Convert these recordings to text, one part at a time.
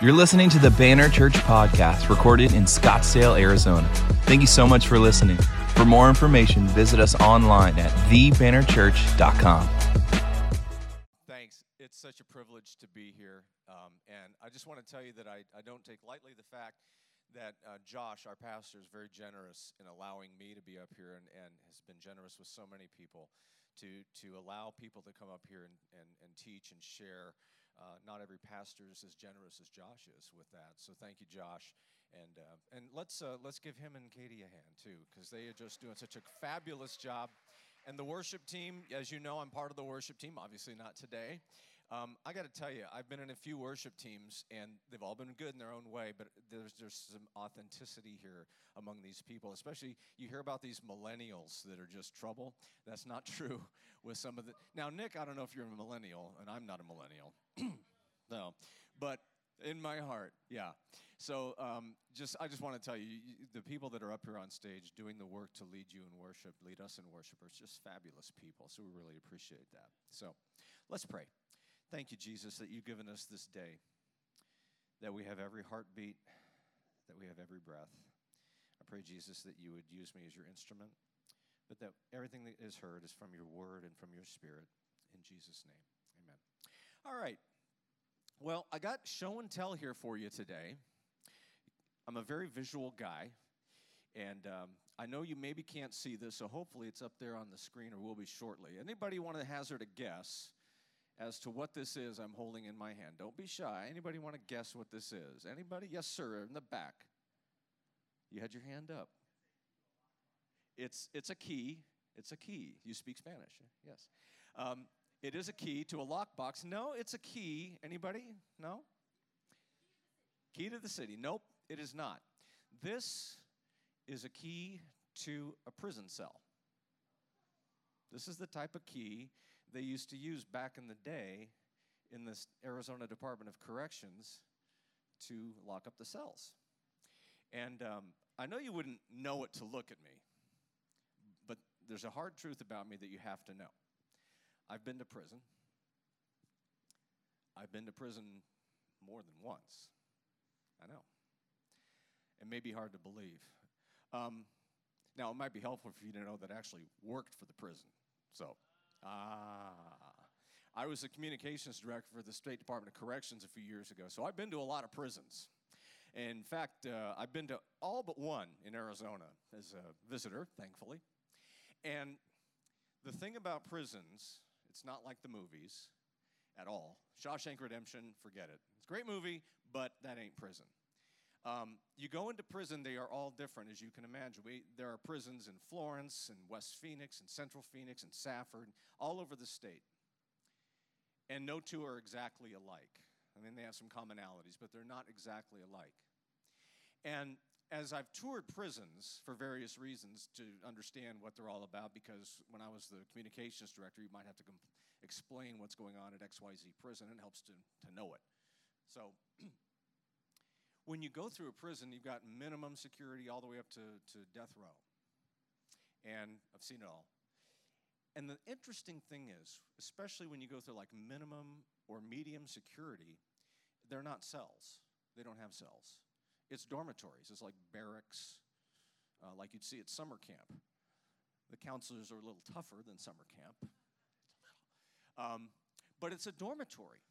You're listening to the Banner Church podcast recorded in Scottsdale, Arizona. Thank you so much for listening. For more information, visit us online at thebannerchurch.com. Thanks. It's such a privilege to be here. Um, and I just want to tell you that I, I don't take lightly the fact that uh, Josh, our pastor, is very generous in allowing me to be up here and, and has been generous with so many people to, to allow people to come up here and, and, and teach and share uh, not every pastor is as generous as Josh is with that. So thank you, Josh. And, uh, and let's, uh, let's give him and Katie a hand, too, because they are just doing such a fabulous job. And the worship team, as you know, I'm part of the worship team, obviously not today. Um, I got to tell you, I've been in a few worship teams, and they've all been good in their own way. But there's there's some authenticity here among these people. Especially, you hear about these millennials that are just trouble. That's not true with some of the. Now, Nick, I don't know if you're a millennial, and I'm not a millennial. no, but in my heart, yeah. So, um, just I just want to tell you, you, the people that are up here on stage doing the work to lead you in worship, lead us in worship, are just fabulous people. So we really appreciate that. So, let's pray. Thank you, Jesus, that you've given us this day, that we have every heartbeat, that we have every breath. I pray, Jesus, that you would use me as your instrument, but that everything that is heard is from your word and from your spirit. In Jesus' name, amen. All right. Well, I got show and tell here for you today. I'm a very visual guy, and um, I know you maybe can't see this, so hopefully it's up there on the screen or will be shortly. Anybody want to hazard a guess as to what this is I'm holding in my hand. Don't be shy. Anybody want to guess what this is? Anybody? Yes, sir, in the back. You had your hand up. It's, it's a key. It's a key. You speak Spanish. Yes. Um, it is a key to a lockbox. No, it's a key. Anybody? No? Key to the city. Nope, it is not. This is a key to a prison cell. This is the type of key they used to use back in the day in the Arizona Department of Corrections to lock up the cells. And um, I know you wouldn't know it to look at me, but there's a hard truth about me that you have to know. I've been to prison. I've been to prison more than once. I know. It may be hard to believe. Um, now, it might be helpful for you to know that I actually worked for the prison. So, Ah. I was the communications director for the State Department of Corrections a few years ago, so I've been to a lot of prisons. In fact, uh, I've been to all but one in Arizona as a visitor, thankfully. And the thing about prisons, it's not like the movies at all. Shawshank Redemption, forget it. It's a great movie, but that ain't prison. Um, you go into prison, they are all different, as you can imagine. We, there are prisons in Florence and West Phoenix and Central Phoenix and Safford, all over the state. And no two are exactly alike. I mean, they have some commonalities, but they're not exactly alike. And as I've toured prisons for various reasons to understand what they're all about, because when I was the communications director, you might have to explain what's going on at XYZ prison, and it helps to, to know it. So, when you go through a prison, you've got minimum security all the way up to, to death row. And I've seen it all. And the interesting thing is, especially when you go through like minimum or medium security, they're not cells. They don't have cells. It's dormitories. It's like barracks, uh, like you'd see at summer camp. The counselors are a little tougher than summer camp. Um, but it's a dormitory.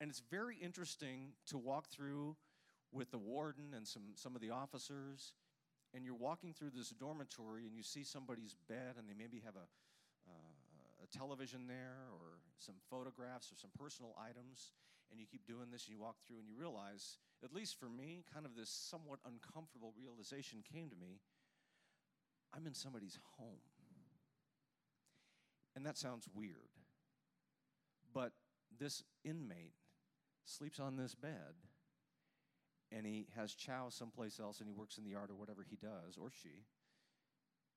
And it's very interesting to walk through with the warden and some, some of the officers, and you're walking through this dormitory and you see somebody's bed and they maybe have a, uh, a television there or some photographs or some personal items, and you keep doing this and you walk through and you realize, at least for me, kind of this somewhat uncomfortable realization came to me I'm in somebody's home. And that sounds weird. But this inmate sleeps on this bed and he has chow someplace else and he works in the yard or whatever he does or she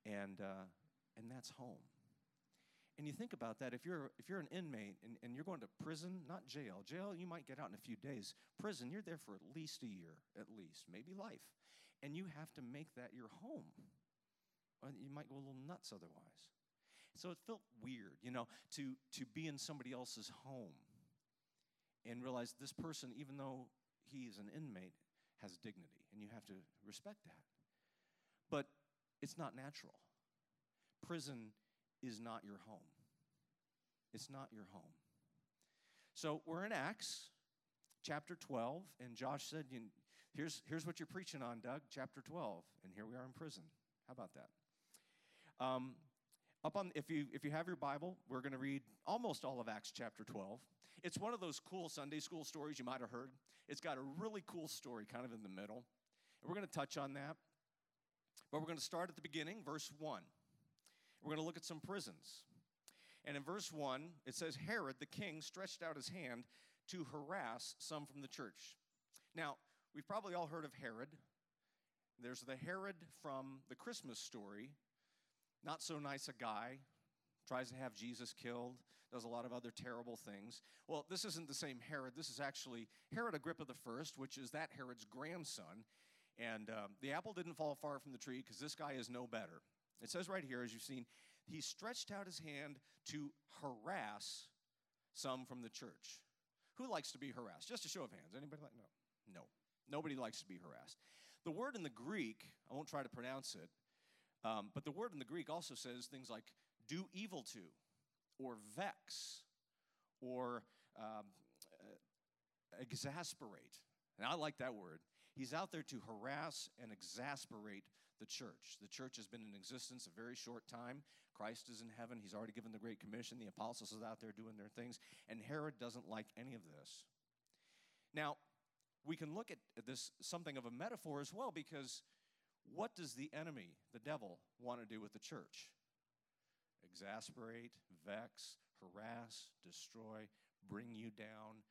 and uh, and that's home. And you think about that if you're if you're an inmate and, and you're going to prison not jail jail you might get out in a few days. Prison you're there for at least a year at least maybe life. And you have to make that your home. Or you might go a little nuts otherwise. So it felt weird you know to to be in somebody else's home and realize this person even though he is an inmate, has dignity, and you have to respect that. But it's not natural. Prison is not your home. It's not your home. So we're in Acts chapter 12, and Josh said, here's, here's what you're preaching on, Doug, chapter 12. And here we are in prison. How about that? Um, up on, if you if you have your Bible, we're going to read almost all of Acts chapter 12. It's one of those cool Sunday school stories you might have heard. It's got a really cool story kind of in the middle. And we're going to touch on that. But we're going to start at the beginning, verse 1. We're going to look at some prisons. And in verse 1, it says Herod the king stretched out his hand to harass some from the church. Now, we've probably all heard of Herod. There's the Herod from the Christmas story, not so nice a guy, tries to have Jesus killed, does a lot of other terrible things. Well, this isn't the same Herod. This is actually Herod Agrippa I, which is that Herod's grandson. And um, the apple didn't fall far from the tree because this guy is no better. It says right here, as you've seen, he stretched out his hand to harass some from the church. Who likes to be harassed? Just a show of hands. Anybody like? No. No. Nobody likes to be harassed. The word in the Greek, I won't try to pronounce it, um, but the word in the Greek also says things like do evil to, or vex, or um, uh, exasperate. And I like that word. He's out there to harass and exasperate the church. The church has been in existence a very short time. Christ is in heaven. He's already given the Great Commission. The apostles are out there doing their things. And Herod doesn't like any of this. Now, we can look at this something of a metaphor as well because what does the enemy, the devil, want to do with the church? Exasperate, vex, harass, destroy, bring you down,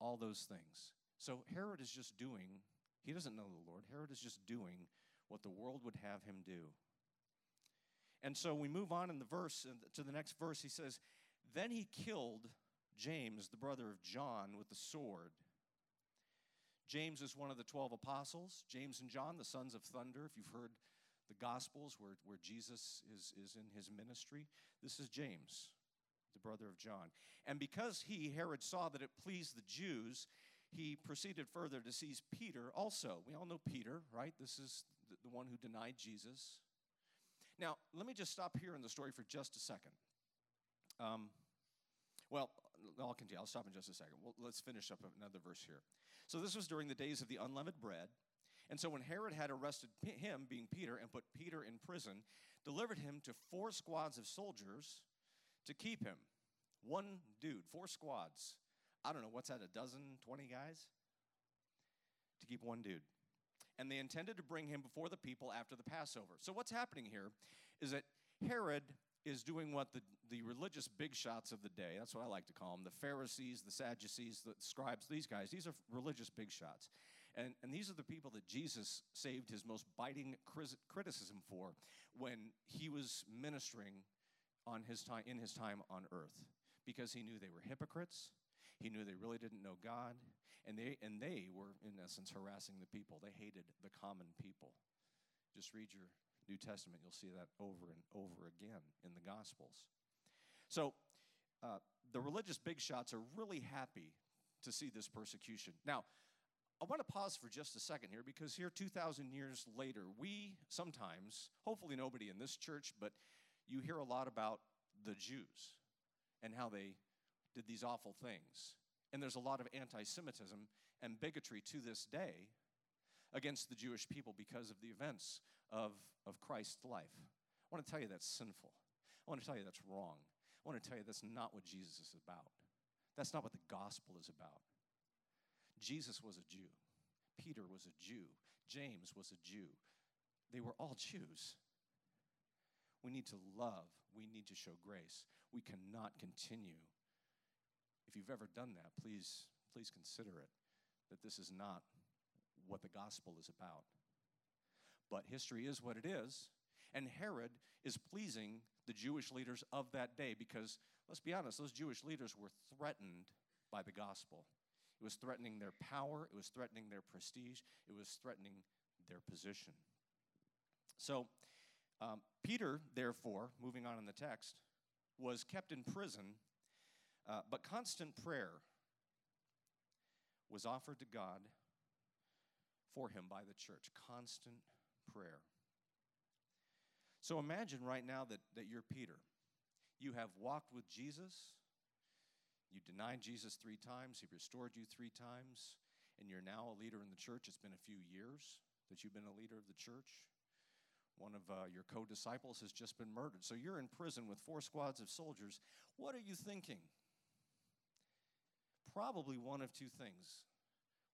all those things. So Herod is just doing, he doesn't know the Lord. Herod is just doing what the world would have him do. And so we move on in the verse to the next verse. He says, Then he killed James, the brother of John, with the sword. James is one of the 12 apostles. James and John, the sons of thunder. If you've heard the Gospels where, where Jesus is, is in his ministry, this is James, the brother of John. And because he, Herod, saw that it pleased the Jews, he proceeded further to seize Peter also. We all know Peter, right? This is the, one who denied Jesus. Now, let me just stop here in the story for just a second. Um, well, I'll continue. I'll stop in just a second. Well, let's finish up another verse here. So, this was during the days of the unleavened bread. And so, when Herod had arrested him, being Peter, and put Peter in prison, delivered him to four squads of soldiers to keep him. One dude, four squads. I don't know, what's that, a dozen, 20 guys? To keep one dude. And they intended to bring him before the people after the Passover. So, what's happening here is that Herod is doing what the, the religious big shots of the day, that's what I like to call them, the Pharisees, the Sadducees, the scribes, these guys, these are religious big shots. And, and these are the people that Jesus saved his most biting criticism for when he was ministering on his time, in his time on earth because he knew they were hypocrites. He knew they really didn't know God. And they, and they were, in essence, harassing the people. They hated the common people. Just read your New Testament, you'll see that over and over again in the Gospels. So, uh, the religious big shots are really happy to see this persecution. Now, I want to pause for just a second here because here, 2,000 years later, we sometimes, hopefully nobody in this church, but you hear a lot about the Jews and how they did these awful things. And there's a lot of anti Semitism and bigotry to this day against the Jewish people because of the events of, of Christ's life. I want to tell you that's sinful. I want to tell you that's wrong. I want to tell you that's not what Jesus is about. That's not what the gospel is about. Jesus was a Jew. Peter was a Jew. James was a Jew. They were all Jews. We need to love. We need to show grace. We cannot continue. If you've ever done that, please, please consider it that this is not what the gospel is about. But history is what it is. And Herod is pleasing the Jewish leaders of that day because, let's be honest, those Jewish leaders were threatened by the gospel. It was threatening their power, it was threatening their prestige, it was threatening their position. So, um, Peter, therefore, moving on in the text, was kept in prison, uh, but constant prayer was offered to God for him by the church. Constant prayer. So imagine right now that, that you're Peter. You have walked with Jesus. You denied Jesus three times. He restored you three times. And you're now a leader in the church. It's been a few years that you've been a leader of the church. One of uh, your co disciples has just been murdered. So you're in prison with four squads of soldiers. What are you thinking? Probably one of two things.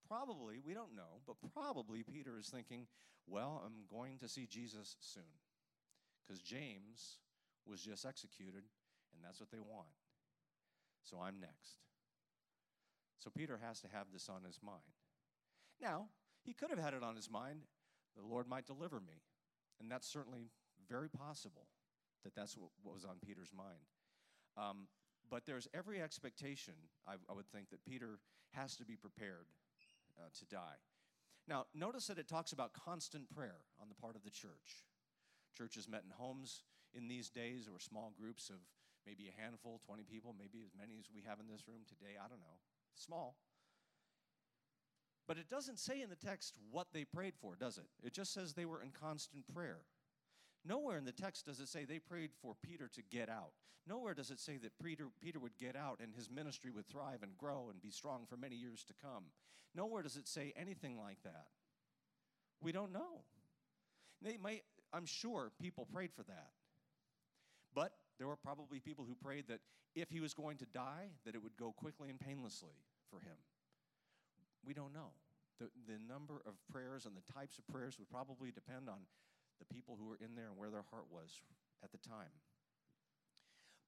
Probably, we don't know, but probably Peter is thinking, well, I'm going to see Jesus soon. Because James was just executed, and that's what they want. So I'm next. So Peter has to have this on his mind. Now, he could have had it on his mind the Lord might deliver me. And that's certainly very possible that that's what, was on Peter's mind. Um, but there's every expectation, I, I, would think, that Peter has to be prepared uh, to die. Now, notice that it talks about constant prayer on the part of the church. Churches met in homes in these days, or small groups of maybe a handful, 20 people, maybe as many as we have in this room today. I don't know. Small. But it doesn't say in the text what they prayed for, does it? It just says they were in constant prayer. Nowhere in the text does it say they prayed for Peter to get out. Nowhere does it say that Peter, Peter would get out and his ministry would thrive and grow and be strong for many years to come. Nowhere does it say anything like that. We don't know. They might, I'm sure people prayed for that. But there were probably people who prayed that if he was going to die, that it would go quickly and painlessly for him. We don't know. The, the number of prayers and the types of prayers would probably depend on the people who were in there and where their heart was at the time.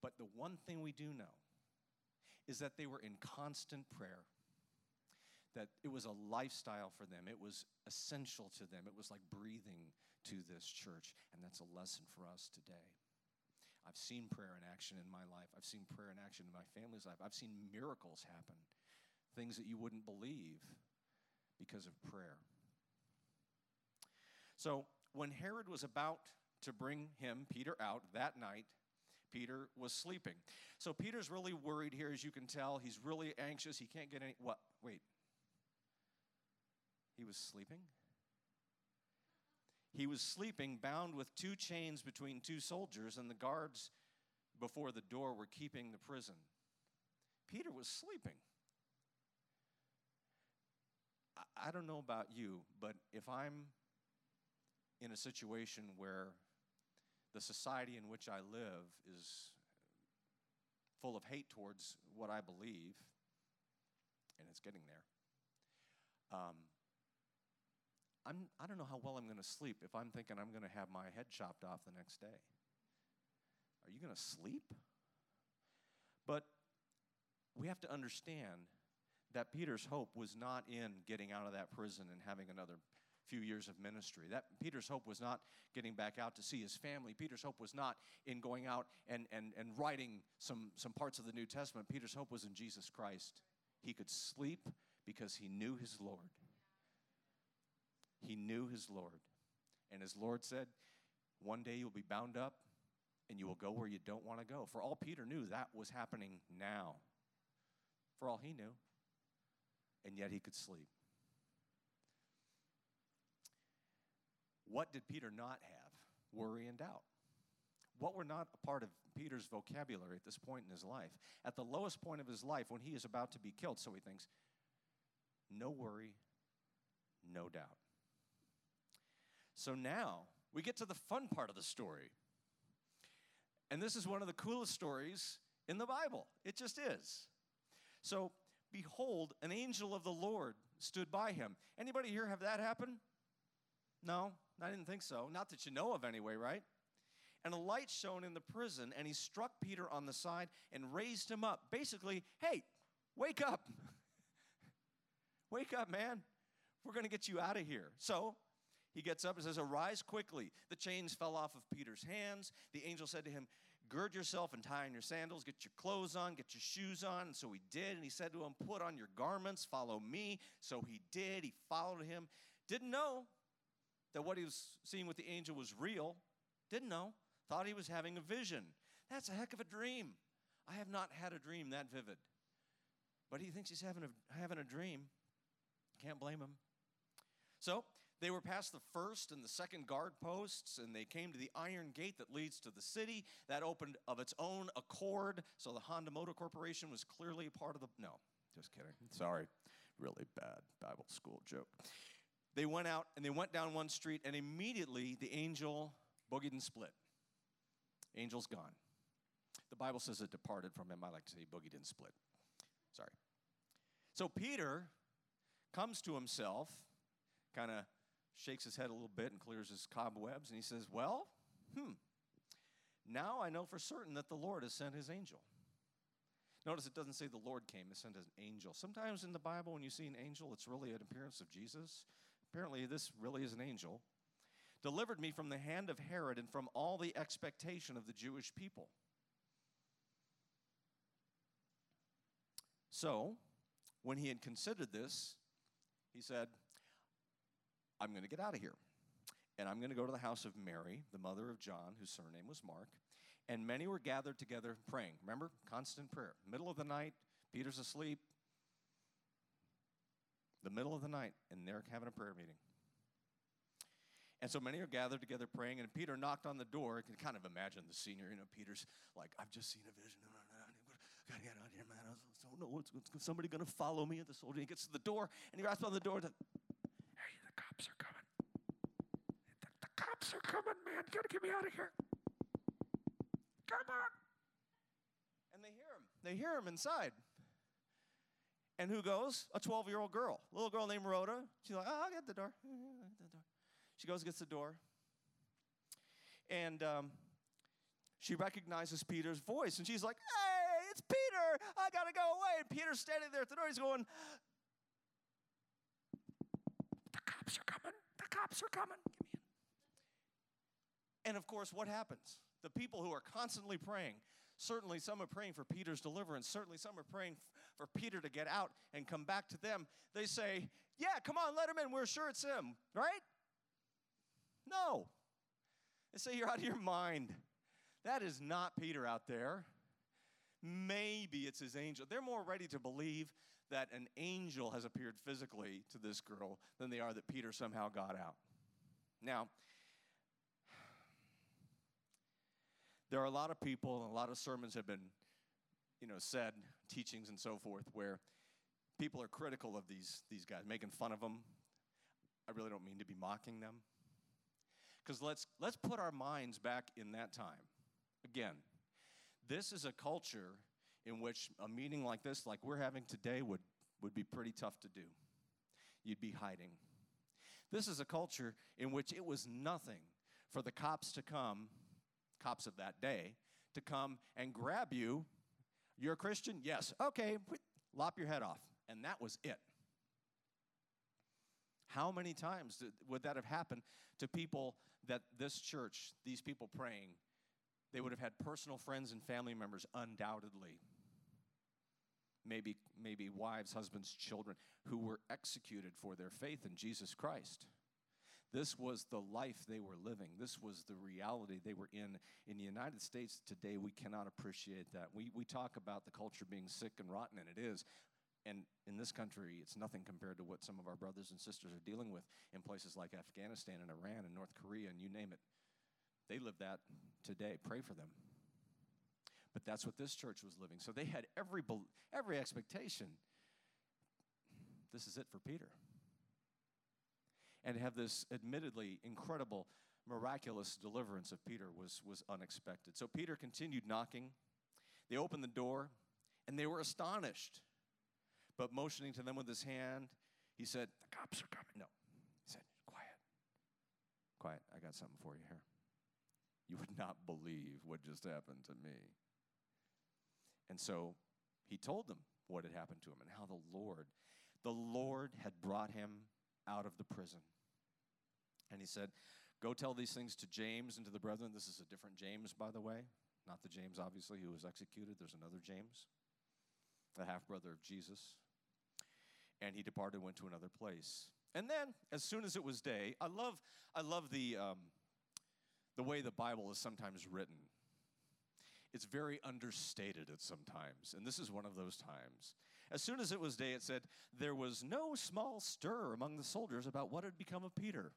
But the one thing we do know is that they were in constant prayer, that it was a lifestyle for them, it was essential to them, it was like breathing to this church, and that's a lesson for us today. I've seen prayer in action in my life. I've seen prayer in action in my family's life. I've seen miracles happen, things that you wouldn't believe because of prayer. So, when Herod was about to bring him, Peter, out that night, Peter was sleeping. So Peter's really worried here, as you can tell. He's really anxious. He can't get any. What? Wait. He was sleeping? He was sleeping, bound with two chains between two soldiers, and the guards before the door were keeping the prison. Peter was sleeping. I don't know about you, but if I'm in a situation where the society in which I live is full of hate towards what I believe, and it's getting there. Um, I'm, I don't know how well I'm going to sleep if I'm thinking I'm going to have my head chopped off the next day. Are you going to sleep? But we have to understand that Peter's hope was not in getting out of that prison and having another few years of ministry. That Peter's hope was not getting back out to see his family. Peter's hope was not in going out and, and, and writing some, some parts of the New Testament. Peter's hope was in Jesus Christ. He could sleep because he knew his Lord. He knew his Lord. And his Lord said, One day you'll be bound up and you will go where you don't want to go. For all Peter knew, that was happening now. For all he knew. And yet he could sleep. What did Peter not have? Worry and doubt. What were not a part of Peter's vocabulary at this point in his life? At the lowest point of his life, when he is about to be killed, so he thinks, no worry, no doubt. So now we get to the fun part of the story. And this is one of the coolest stories in the Bible. It just is. So, behold, an angel of the Lord stood by him. Anybody here have that happen? No, I didn't think so. Not that you know of, anyway, right? And a light shone in the prison, and he struck Peter on the side and raised him up. Basically, hey, wake up. wake up, man. We're going to get you out of here. So he gets up and says, Arise quickly. The chains fell off of Peter's hands. The angel said to him, Gird yourself and tie on your sandals, get your clothes on, get your shoes on. And so he did. And he said to him, Put on your garments, follow me. So he did. He followed him. Didn't know that what he was seeing with the angel was real. Didn't know. Thought he was having a vision. That's a heck of a dream. I have not had a dream that vivid. But he thinks he's having a, having a dream. Can't blame him. So they were past the first and the second guard posts, and they came to the iron gate that leads to the city. That opened of its own accord. So the Honda Motor Corporation was clearly a part of the. No, just kidding. Sorry. Really bad Bible school joke. They went out and they went down one street, and immediately the angel boogied and split. Angel's gone. The Bible says it departed from him. I like to say boogied and split. Sorry. So Peter comes to himself, kind of shakes his head a little bit and clears his cobwebs, and he says, Well, hmm, now I know for certain that the Lord has sent his angel. Notice it doesn't say the Lord came, it sent an angel. Sometimes in the Bible, when you see an angel, it's really an appearance of Jesus. Apparently, this really is an angel. Delivered me from the hand of Herod and from all the expectation of the Jewish people. So, when he had considered this, he said, I'm going to get out of here. And I'm going to go to the house of Mary, the mother of John, whose surname was Mark. And many were gathered together praying. Remember? Constant prayer. Middle of the night, Peter's asleep. The middle of the night, and they're having a prayer meeting. And so many are gathered together praying, and Peter knocked on the door. You can kind of imagine the senior, you know, Peter's like, I've just seen a vision. I gotta get out here, man. I don't know somebody gonna follow me. And the soldier he gets to the door and he raps on the door. To, cops are coming. The, the cops are coming, man. You gotta get me out of here. Come on. And they hear him. They hear him inside. And who goes? A 12 year old girl, a little girl named Rhoda. She's like, oh, I'll get the door. She goes, gets the door. And um, she recognizes Peter's voice. And she's like, hey, it's Peter. I got to go away. And Peter's standing there at the door. He's going, cops are coming. The cops are coming. Get me in. And of course, what happens? The people who are constantly praying, certainly some are praying for Peter's deliverance, certainly some are praying for Peter to get out and come back to them. They say, Yeah, come on, let him in. We're sure it's him, right? No. They say, You're out of your mind. That is not Peter out there. Maybe it's his angel. They're more ready to believe that an angel has appeared physically to this girl than they are that Peter somehow got out. Now, there are a lot of people and a lot of sermons have been, you know, said, teachings and so forth, where people are critical of these, these guys, making fun of them. I really don't mean to be mocking them. Because let's, let's put our minds back in that time. Again, this is a culture in which a meeting like this, like we're having today, would, would be pretty tough to do. You'd be hiding. This is a culture in which it was nothing for the cops to come, cops of that day, to come and grab you. You're a Christian? Yes. Okay, lop your head off. And that was it. How many times did, would that have happened to people that this church, these people praying, they would have had personal friends and family members, undoubtedly. Maybe, maybe wives, husbands, children who were executed for their faith in Jesus Christ. This was the life they were living. This was the reality they were in. In the United States today, we cannot appreciate that. We, we talk about the culture being sick and rotten, and it is. And in this country, it's nothing compared to what some of our brothers and sisters are dealing with in places like Afghanistan and Iran and North Korea and you name it. They live that today. Pray for them. But that's what this church was living. So they had every, every expectation. This is it for Peter. And to have this admittedly incredible, miraculous deliverance of Peter was, was unexpected. So Peter continued knocking. They opened the door, and they were astonished but motioning to them with his hand, he said, The cops are coming. No. He said, Quiet. Quiet. I got something for you here. You would not believe what just happened to me. And so he told them what had happened to him and how the Lord, the Lord had brought him out of the prison. And he said, Go tell these things to James and to the brethren. This is a different James, by the way. Not the James, obviously, who was executed. There's another James, the half brother of Jesus and he departed and went to another place. And then, as soon as it was day, I love, I love the, um, the way the Bible is sometimes written. It's very understated at sometimes, and this is one of those times. As soon as it was day, it said, there was no small stir among the soldiers about what had become of Peter.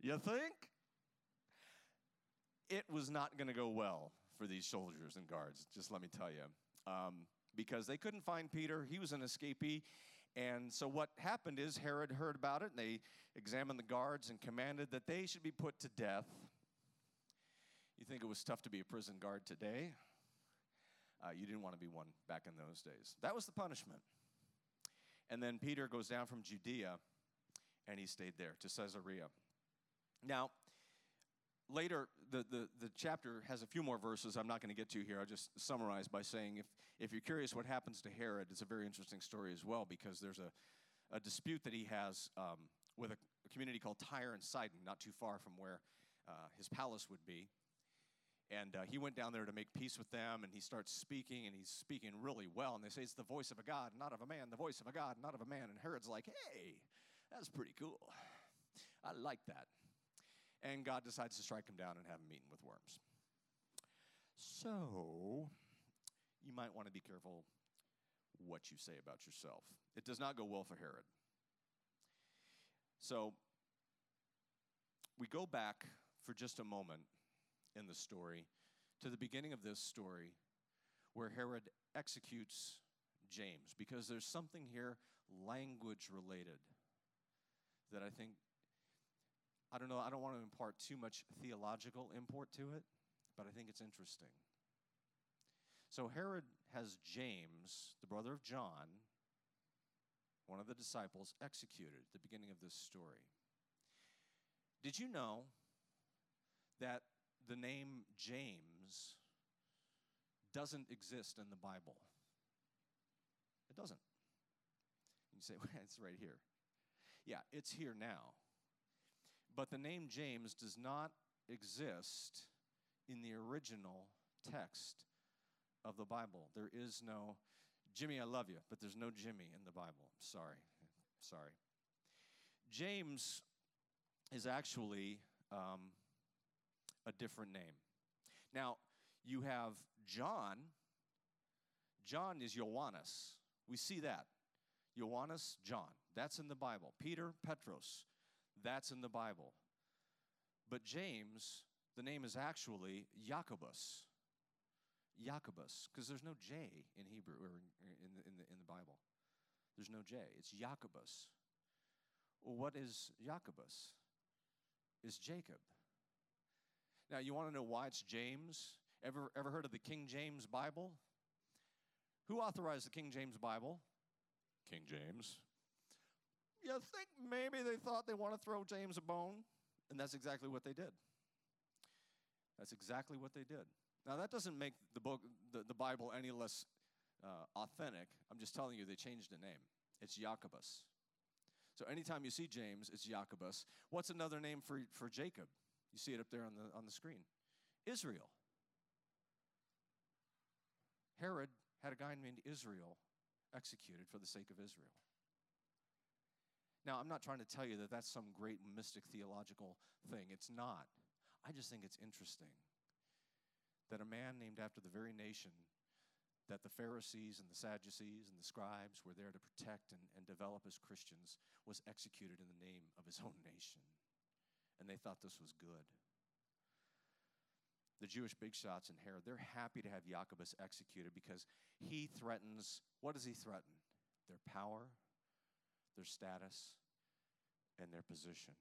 You think? It was not going to go well for these soldiers and guards, just let me tell you. Um, because they couldn't find Peter. He was an escapee. And so what happened is Herod heard about it, and they examined the guards and commanded that they should be put to death. You think it was tough to be a prison guard today? Uh, you didn't want to be one back in those days. That was the punishment. And then Peter goes down from Judea, and he stayed there to Caesarea. Now, later, the, the, the chapter has a few more verses I'm not going to get to here. I'll just summarize by saying if, if you're curious what happens to Herod, it's a very interesting story as well because there's a, a dispute that he has um, with a, a, community called Tyre and Sidon, not too far from where uh, his palace would be. And uh, he went down there to make peace with them, and he starts speaking, and he's speaking really well. And they say it's the voice of a God, not of a man, the voice of a God, not of a man. And Herod's like, hey, that's pretty cool. I like that and God decides to strike him down and have him eaten with worms. So, you might want to be careful what you say about yourself. It does not go well for Herod. So, we go back for just a moment in the story to the beginning of this story where Herod executes James because there's something here language related that I think I don't know, I don't want to impart too much theological import to it, but I think it's interesting. So Herod has James, the brother of John, one of the disciples, executed at the beginning of this story. Did you know that the name James doesn't exist in the Bible? It doesn't. You say, well, it's right here. Yeah, it's here now. But the name James does not exist in the original text of the Bible. There is no Jimmy, I love you, but there's no Jimmy in the Bible. Sorry. Sorry. James is actually um, a different name. Now, you have John. John is Ioannis. We see that. Ioannis, John. That's in the Bible. Peter, Petros. That's in the Bible. But James, the name is actually Jacobus. Jacobus, because there's no J in Hebrew or in the, in, the, in the Bible. There's no J. It's Jacobus. Well, what is Jacobus? Is Jacob. Now, you want to know why it's James? Ever, ever heard of the King James Bible? Who authorized the King James Bible? King James you think maybe they thought they want to throw James a bone? And that's exactly what they did. That's exactly what they did. Now, that doesn't make the book, the, the Bible, any less uh, authentic. I'm just telling you, they changed the name. It's Jacobus. So anytime you see James, it's Jacobus. What's another name for, for Jacob? You see it up there on the, on the screen Israel. Herod had a guy named Israel executed for the sake of Israel. Now, I'm not trying to tell you that that's some great mystic theological thing. It's not. I just think it's interesting that a man named after the very nation that the Pharisees and the Sadducees and the scribes were there to protect and, and develop as Christians was executed in the name of his own nation. And they thought this was good. The Jewish big shots in Herod, they're happy to have Jacobus executed because he threatens what does he threaten? Their power, their status, and their position.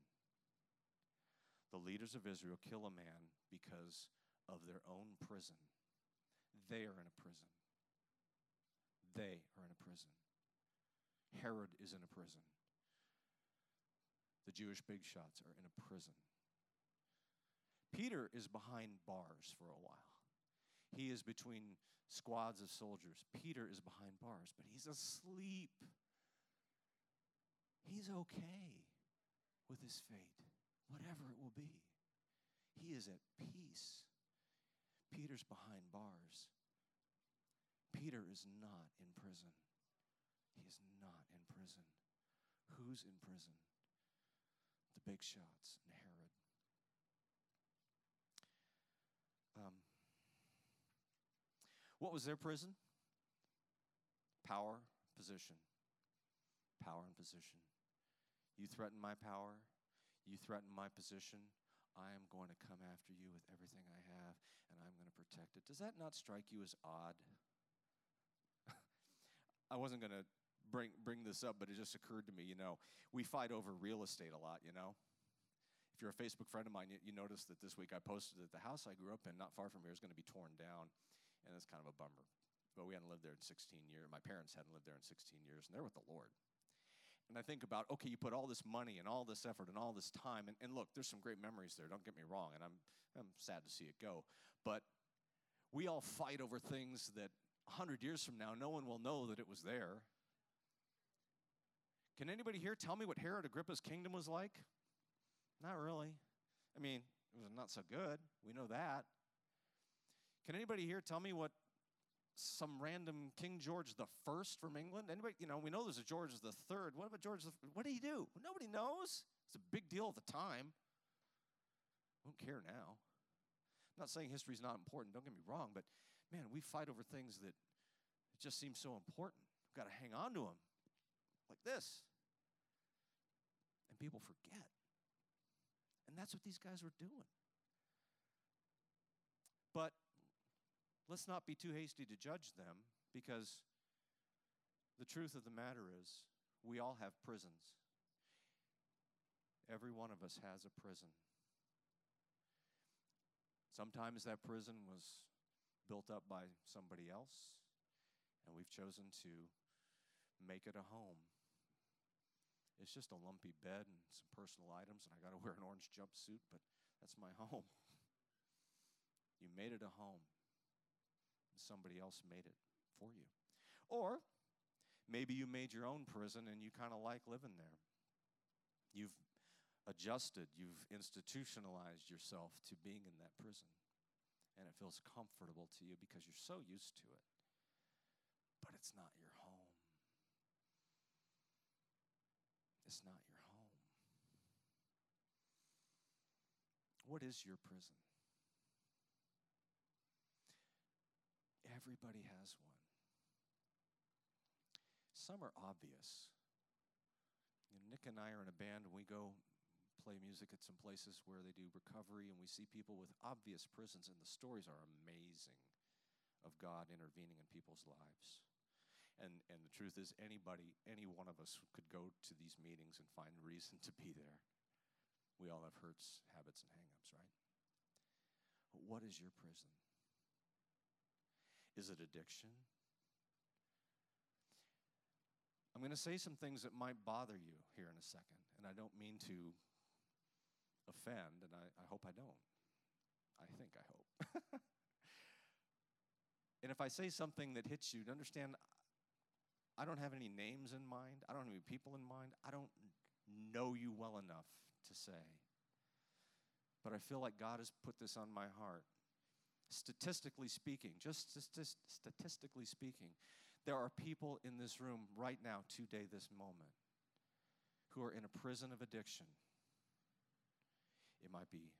The leaders of Israel kill a man because of their own prison. They are in a prison. They are in a prison. Herod is in a prison. The Jewish big shots are in a prison. Peter is behind bars for a while. He is between squads of soldiers. Peter is behind bars, but he's asleep. He's okay with his fate, whatever it will be. He is at peace. Peter's behind bars. Peter is not in prison. He is not in prison. Who's in prison? The big shots and Herod. Um, what was their prison? Power, position. Power and position. You threaten my power, you threaten my position. I am going to come after you with everything I have, and I'm going to protect it. Does that not strike you as odd? I wasn't going to bring, bring this up, but it just occurred to me. You know, we fight over real estate a lot, you know? If you're a Facebook friend of mine, you, you noticed that this week I posted that the house I grew up in, not far from here, is going to be torn down, and it's kind of a bummer. But we hadn't lived there in 16 years. My parents hadn't lived there in 16 years, and they're with the Lord. And I think about, okay, you put all this money and all this effort and all this time, and, and look, there's some great memories there, don't get me wrong, and I'm, I'm sad to see it go. But we all fight over things that 100 years from now, no one will know that it was there. Can anybody here tell me what Herod Agrippa's kingdom was like? Not really. I mean, it was not so good. We know that. Can anybody here tell me what some random King George the First from England? Anybody? You know, we know there's a George the Third. What about George the? What did he do? Nobody knows. It's a big deal at the time. I don't care now. I'm not saying history's not important. Don't get me wrong, but man, we fight over things that just seem so important. We've got to hang on to them like this, and people forget. And that's what these guys were doing. But let's not be too hasty to judge them because the truth of the matter is we all have prisons. Every one of us has a prison. Sometimes that prison was built up by somebody else, and we've chosen to make it a home it's just a lumpy bed and some personal items, and I got to wear an orange jumpsuit, but that's my home. You made it a home. Somebody else made it for you. Or maybe you made your own prison and you kind of like living there. You've adjusted, you've institutionalized yourself to being in that prison. And it feels comfortable to you because you're so used to it. But it's not your is not your home. What is your prison? Everybody has one. Some are obvious. You know, Nick and I are in a band, and we go play music at some places where they do recovery, and we see people with obvious prisons, and the stories are amazing of God intervening in people's lives. And, and the truth is, anybody, any one of us could go to these meetings and find reason to be there. We all have hurts, habits, and hangups, right? But what is your prison? Is it addiction? I'm going to say some things that might bother you here in a second, and I don't mean to offend, and I, I hope I don't. I think I hope. and if I say something that hits you, understand I don't have any names in mind. I don't have any people in mind. I don't know you well enough to say. But I feel like God has put this on my heart. Statistically speaking, just statistically speaking, there are people in this room right now, today, this moment, who are in a prison of addiction. It might be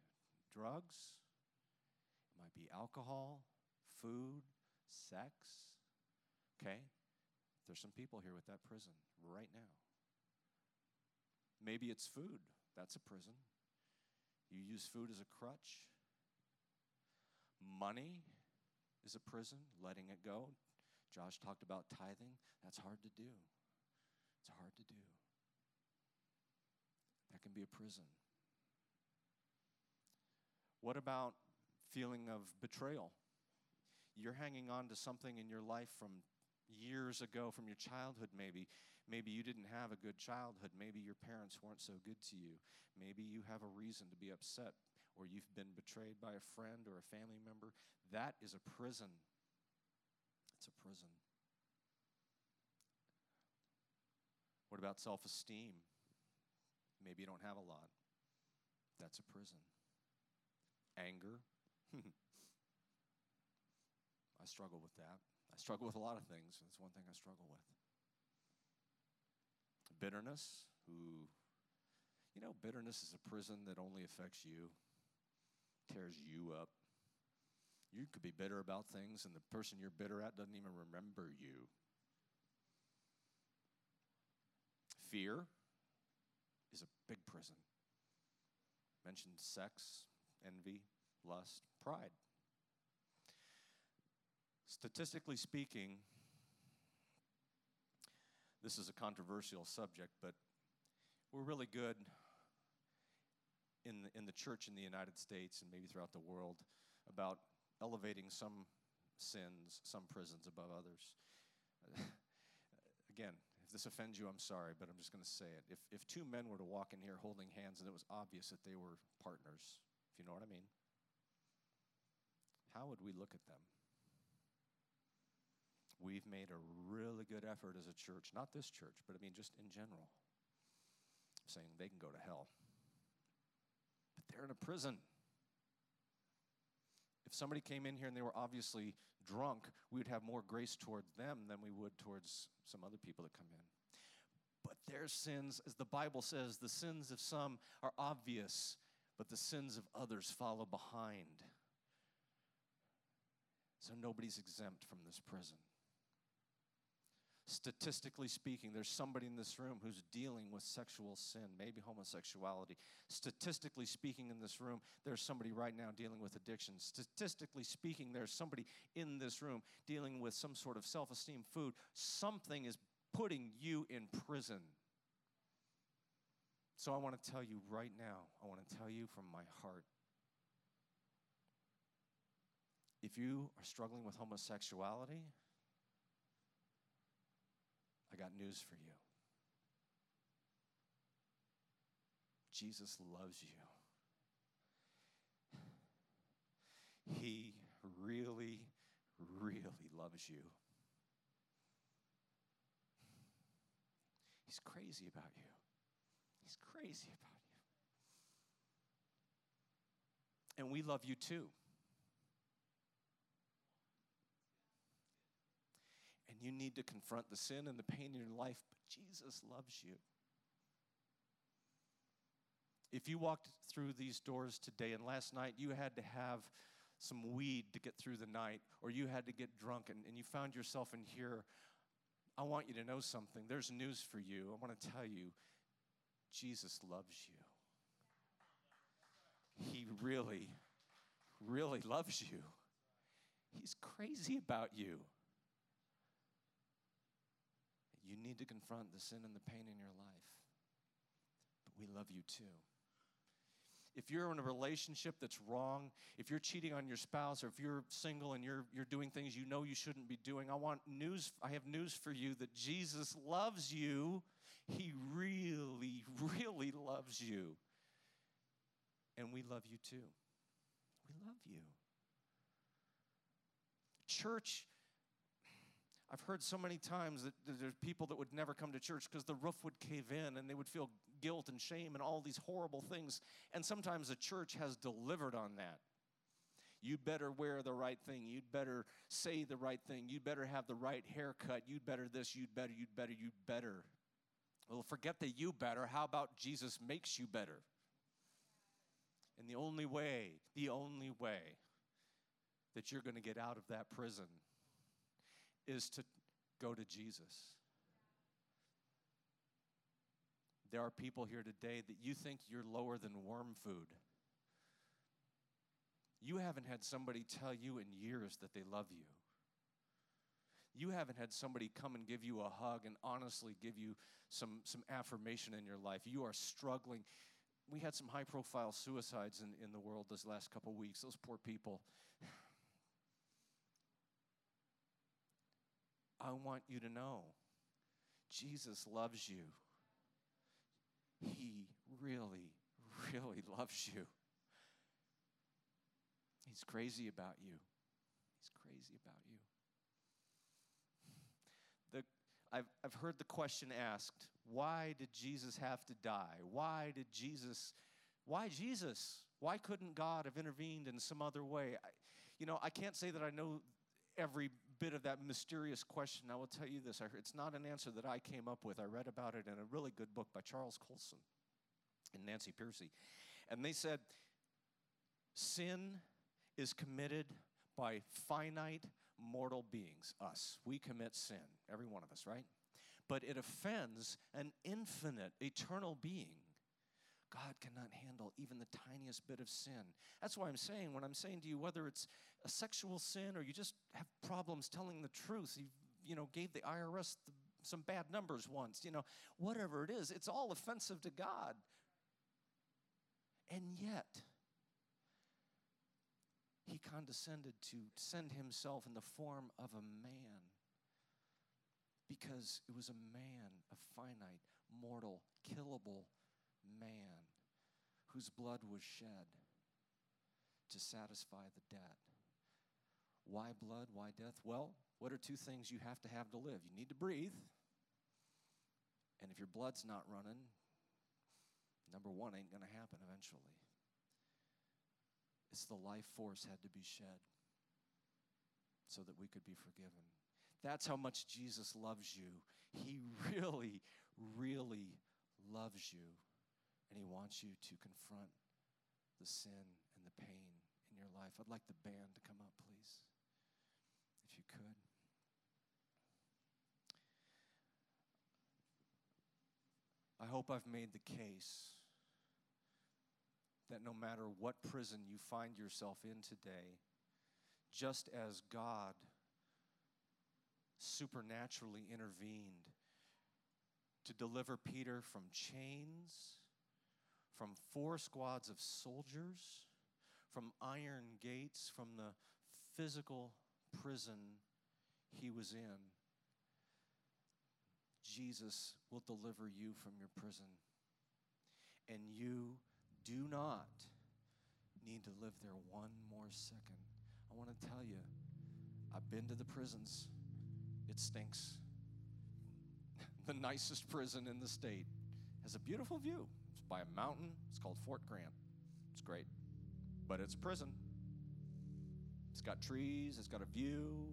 drugs, it might be alcohol, food, sex. Okay? There's some people here with that prison right now. Maybe it's food. That's a prison. You use food as a crutch. Money is a prison, letting it go. Josh talked about tithing. That's hard to do. It's hard to do. That can be a prison. What about feeling of betrayal? You're hanging on to something in your life from years ago from your childhood, maybe. Maybe you didn't have a good childhood. Maybe your parents weren't so good to you. Maybe you have a reason to be upset or you've been betrayed by a friend or a family member. That is a prison. It's a prison. What about self esteem? Maybe you don't have a lot. That's a prison. Anger. I struggle with that. I struggle with a lot of things. That's one thing I struggle with. Bitterness, who, you know, bitterness is a prison that only affects you, tears you up. You could be bitter about things, and the person you're bitter at doesn't even remember you. Fear is a big prison. Mentioned sex, envy, lust, pride. Statistically speaking, this is a controversial subject, but we're really good in the, in the church in the United States and maybe throughout the world about elevating some sins, some prisons above others. Again, if this offends you, I'm sorry, but I'm just going to say it. If, if two men were to walk in here holding hands and it was obvious that they were partners, if you know what I mean, how would we look at them? We've made a really good effort as a church, not this church, but I mean just in general, saying they can go to hell. But they're in a prison. If somebody came in here and they were obviously drunk, we would have more grace towards them than we would towards some other people that come in. But their sins, as the Bible says, the sins of some are obvious, but the sins of others follow behind. So nobody's exempt from this prison. Statistically speaking, there's somebody in this room who's dealing with sexual sin, maybe homosexuality. Statistically speaking, in this room, there's somebody right now dealing with addiction. Statistically speaking, there's somebody in this room dealing with some sort of self esteem food. Something is putting you in prison. So I want to tell you right now, I want to tell you from my heart. If you are struggling with homosexuality, I got news for you. Jesus loves you. He really, really loves you. He's crazy about you. He's crazy about you. And we love you too. You need to confront the sin and the pain in your life, but Jesus loves you. If you walked through these doors today and last night you had to have some weed to get through the night, or you had to get drunk and, and you found yourself in here, I want you to know something. There's news for you. I want to tell you Jesus loves you. He really, really loves you. He's crazy about you. You need to confront the sin and the pain in your life. But we love you too. If you're in a relationship that's wrong, if you're cheating on your spouse, or if you're single and you're, you're doing things you know you shouldn't be doing, I want news, I have news for you that Jesus loves you. He really, really loves you. And we love you too. We love you. Church I've heard so many times that there's people that would never come to church because the roof would cave in and they would feel guilt and shame and all these horrible things. And sometimes the church has delivered on that. You'd better wear the right thing. You'd better say the right thing. You'd better have the right haircut. You'd better this. You'd better, you'd better, you'd better. Well, forget the you better. How about Jesus makes you better? And the only way, the only way that you're going to get out of that prison is to go to Jesus. There are people here today that you think you're lower than worm food. You haven't had somebody tell you in years that they love you. You haven't had somebody come and give you a hug and honestly give you some, some affirmation in your life. You are struggling. We had some high profile suicides in, in the world this last couple weeks. Those poor people. I want you to know Jesus loves you. He really, really loves you. He's crazy about you. He's crazy about you. The, I've, I've heard the question asked why did Jesus have to die? Why did Jesus, why Jesus? Why couldn't God have intervened in some other way? I, you know, I can't say that I know every bit of that mysterious question, I will tell you this. It's not an answer that I came up with. I read about it in a really good book by Charles Colson and Nancy Pearcey. And they said, sin is committed by finite mortal beings, us. We commit sin, every one of us, right? but it offends an infinite, eternal being. God cannot handle even the tiniest bit of sin. That's why I'm saying, when I'm saying to you, whether it's a sexual sin or you just have problems telling the truth, you, you know, gave the IRS the, some bad numbers once, you know, whatever it is, it's all offensive to God. And yet, he condescended to send himself in the form of a man because it was a man, a finite, mortal, killable man whose blood was shed to satisfy the debt. Why blood? Why death? Well, what are two things you have to have to live? You need to breathe. And if your blood's not running, number one ain't going to happen eventually. It's the life force had to be shed so that we could be forgiven. That's how much Jesus loves you. He really, really loves you. And He wants you to confront the sin and the pain in your life. I'd like the band to come up, please, if you could. I hope I've made the case that no matter what prison you find yourself in today, just as God supernaturally intervened to deliver Peter from chains, from four squads of soldiers, from iron gates, from the physical prison he was in. Jesus will deliver you from your prison. And you do not need to live there one more second. I want to tell you, I've been to the prisons. It stinks. the nicest prison in the state has a beautiful view. By a mountain. It's called Fort Grant. It's great, but it's a prison. It's got trees, it's got a view.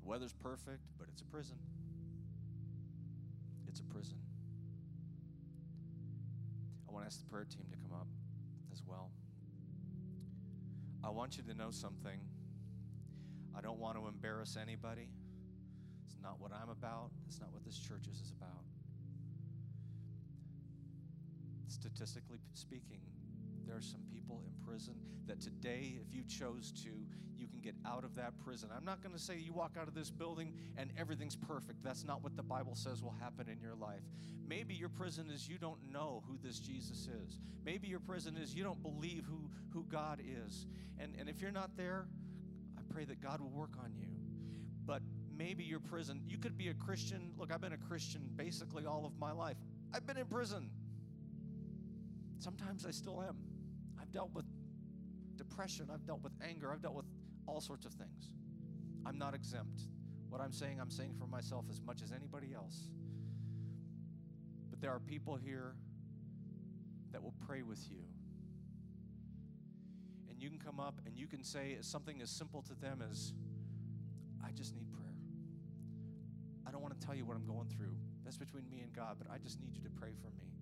The weather's perfect, but it's a prison. It's a prison. I want to ask the prayer team to come up as well. I want you to know something. I don't want to embarrass anybody. It's not what I'm about. It's not what this church is about. Statistically speaking, there are some people in prison that today, if you chose to, you can get out of that prison. I'm not going to say you walk out of this building and everything's perfect. That's not what the Bible says will happen in your life. Maybe your prison is you don't know who this Jesus is. Maybe your prison is you don't believe who, who God is. And, and if you're not there, I pray that God will work on you. But maybe your prison, you could be a Christian. Look, I've been a Christian basically all of my life. I've been in prison. Sometimes I still am. I've dealt with depression, I've dealt with anger, I've dealt with all sorts of things. I'm not exempt. What I'm saying, I'm saying for myself as much as anybody else. But there are people here that will pray with you. And you can come up and you can say something as simple to them as, I just need prayer. I don't want to tell you what I'm going through. That's between me and God, but I just need you to pray for me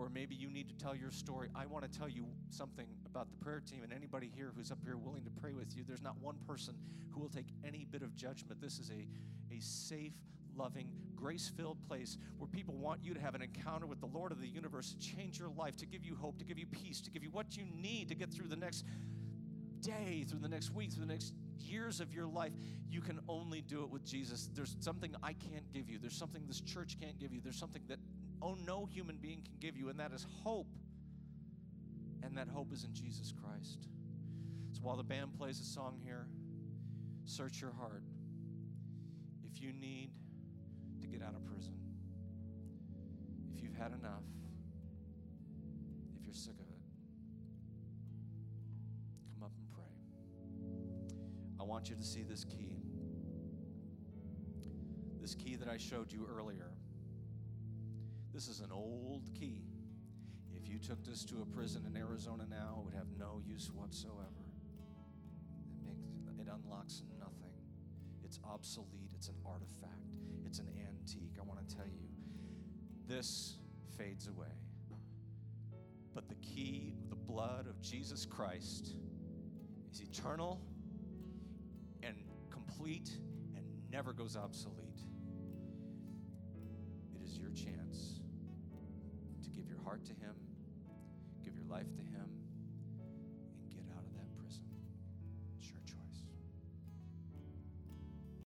or maybe you need to tell your story. I want to tell you something about the prayer team and anybody here who's up here willing to pray with you. There's not one person who will take any bit of judgment. This is a, a safe, loving, grace filled place where people want you to have an encounter with the Lord of the universe to change your life, to give you hope, to give you peace, to give you what you need to get through the next day, through the next week, through the next years of your life. You can only do it with Jesus. There's something I can't give you, there's something this church can't give you, there's something that oh no human being can give you, and that is hope. And that hope is in Jesus Christ. So while the band plays a song here, search your heart. If you need to get out of prison, if you've had enough, if you're sick of it, come up and pray. I want you to see this key. This key that I showed you earlier. This is an old key. If you took this to a prison in Arizona now, it would have no use whatsoever. It makes it unlocks nothing. It's obsolete, it's an artifact, it's an antique. I want to tell you, this fades away. But the key, the blood of Jesus Christ, is eternal and complete and never goes obsolete. Heart to Him, give your life to.